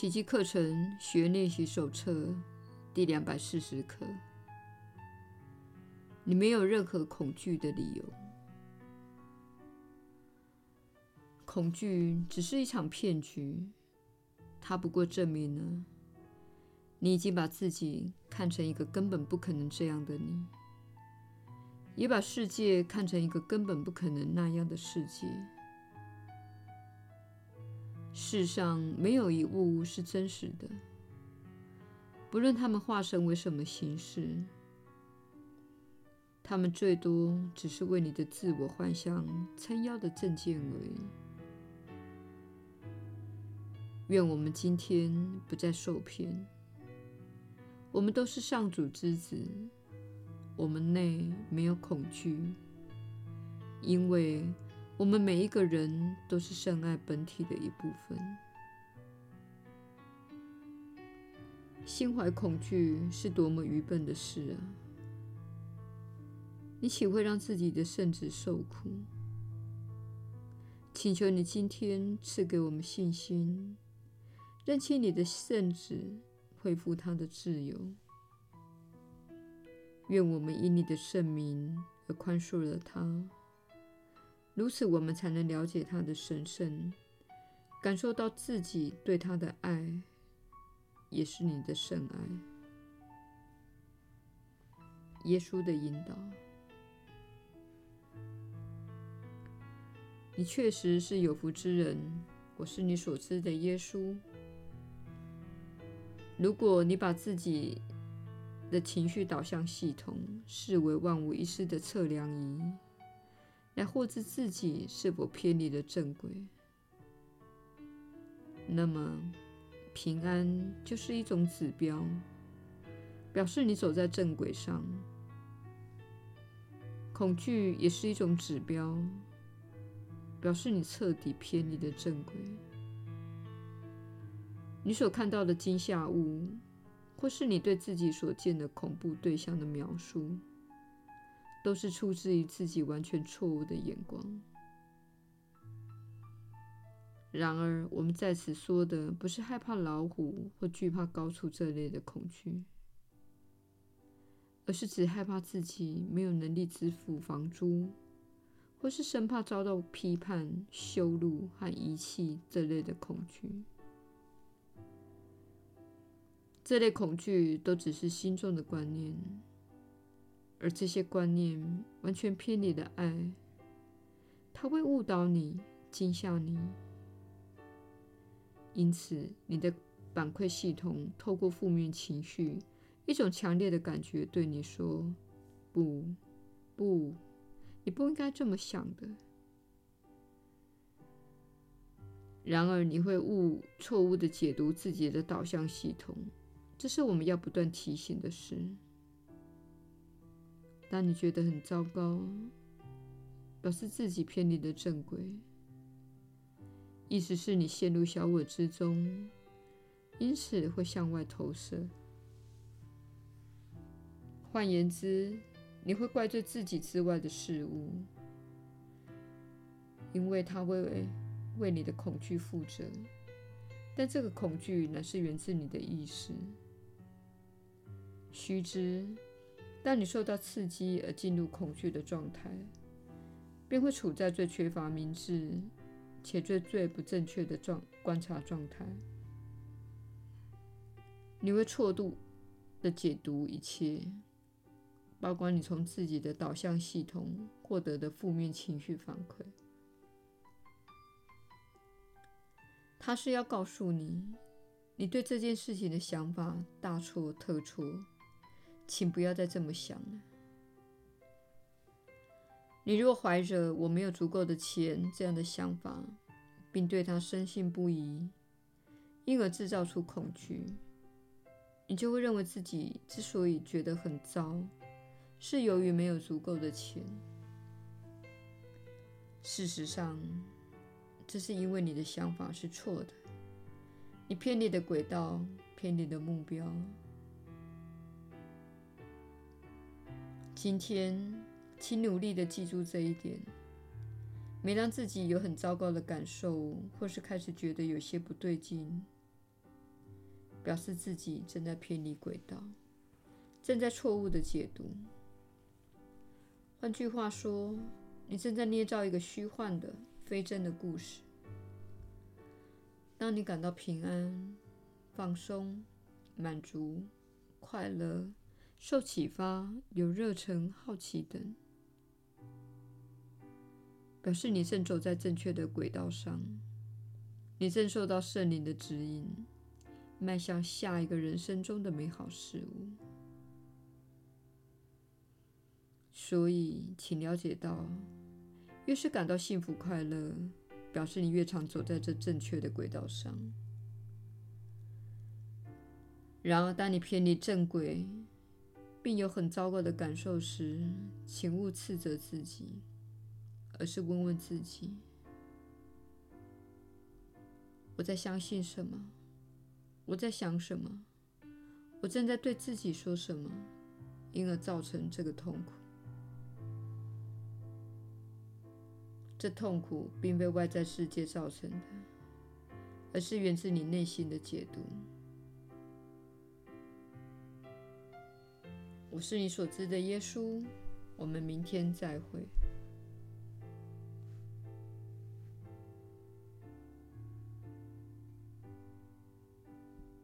奇迹课程学练习手册第两百四十课。你没有任何恐惧的理由。恐惧只是一场骗局，它不过证明了你已经把自己看成一个根本不可能这样的你，也把世界看成一个根本不可能那样的世界。世上没有一物是真实的，不论它们化身为什么形式，它们最多只是为你的自我幻想撑腰的证件而已。愿我们今天不再受骗。我们都是上主之子，我们内没有恐惧，因为我们每一个人都是圣爱本体的一部分。心怀恐惧是多么愚笨的事啊！你岂会让自己的圣子受苦？请求你今天赐给我们信心。认清你的圣子，恢复他的自由。愿我们因你的圣名而宽恕了他，如此我们才能了解他的神圣，感受到自己对他的爱，也是你的圣爱。耶稣的引导，你确实是有福之人。我是你所知的耶稣。如果你把自己的情绪导向系统视为万无一失的测量仪，来获知自己是否偏离了正轨，那么平安就是一种指标，表示你走在正轨上；恐惧也是一种指标，表示你彻底偏离了正轨。你所看到的惊吓物，或是你对自己所见的恐怖对象的描述，都是出自于自己完全错误的眼光。然而，我们在此说的不是害怕老虎或惧怕高处这类的恐惧，而是只害怕自己没有能力支付房租，或是生怕遭到批判、羞辱和遗弃这类的恐惧。这类恐惧都只是心中的观念，而这些观念完全偏离了爱，它会误导你、惊吓你。因此，你的反馈系统透过负面情绪，一种强烈的感觉对你说：“不，不，你不应该这么想的。”然而，你会误错误的解读自己的导向系统。这是我们要不断提醒的事。当你觉得很糟糕，表示自己偏离了正轨，意思是你陷入小我之中，因此会向外投射。换言之，你会怪罪自己之外的事物，因为它会为，为你的恐惧负责。但这个恐惧乃是源自你的意识。须知，当你受到刺激而进入恐惧的状态，便会处在最缺乏明智且最最不正确的状观察状态。你会错度地解读一切，包括你从自己的导向系统获得的负面情绪反馈。它是要告诉你，你对这件事情的想法大错特错。请不要再这么想了。你若怀着“我没有足够的钱”这样的想法，并对它深信不疑，因而制造出恐惧，你就会认为自己之所以觉得很糟，是由于没有足够的钱。事实上，这是因为你的想法是错的，你偏离的轨道，偏离的目标。今天，请努力地记住这一点。每当自己有很糟糕的感受，或是开始觉得有些不对劲，表示自己正在偏离轨道，正在错误的解读。换句话说，你正在捏造一个虚幻的、非真的故事。当你感到平安、放松、满足、快乐、受启发、有热忱、好奇等，表示你正走在正确的轨道上，你正受到圣灵的指引，迈向下一个人生中的美好事物。所以，请了解到，越是感到幸福快乐，表示你越常走在这正确的轨道上。然而，当你偏离正轨，并有很糟糕的感受时，请勿斥责自己，而是问问自己：我在相信什么？我在想什么？我正在对自己说什么，因而造成这个痛苦？这痛苦并非外在世界造成的，而是源自你内心的解读。我是你所知的耶稣，我们明天再会。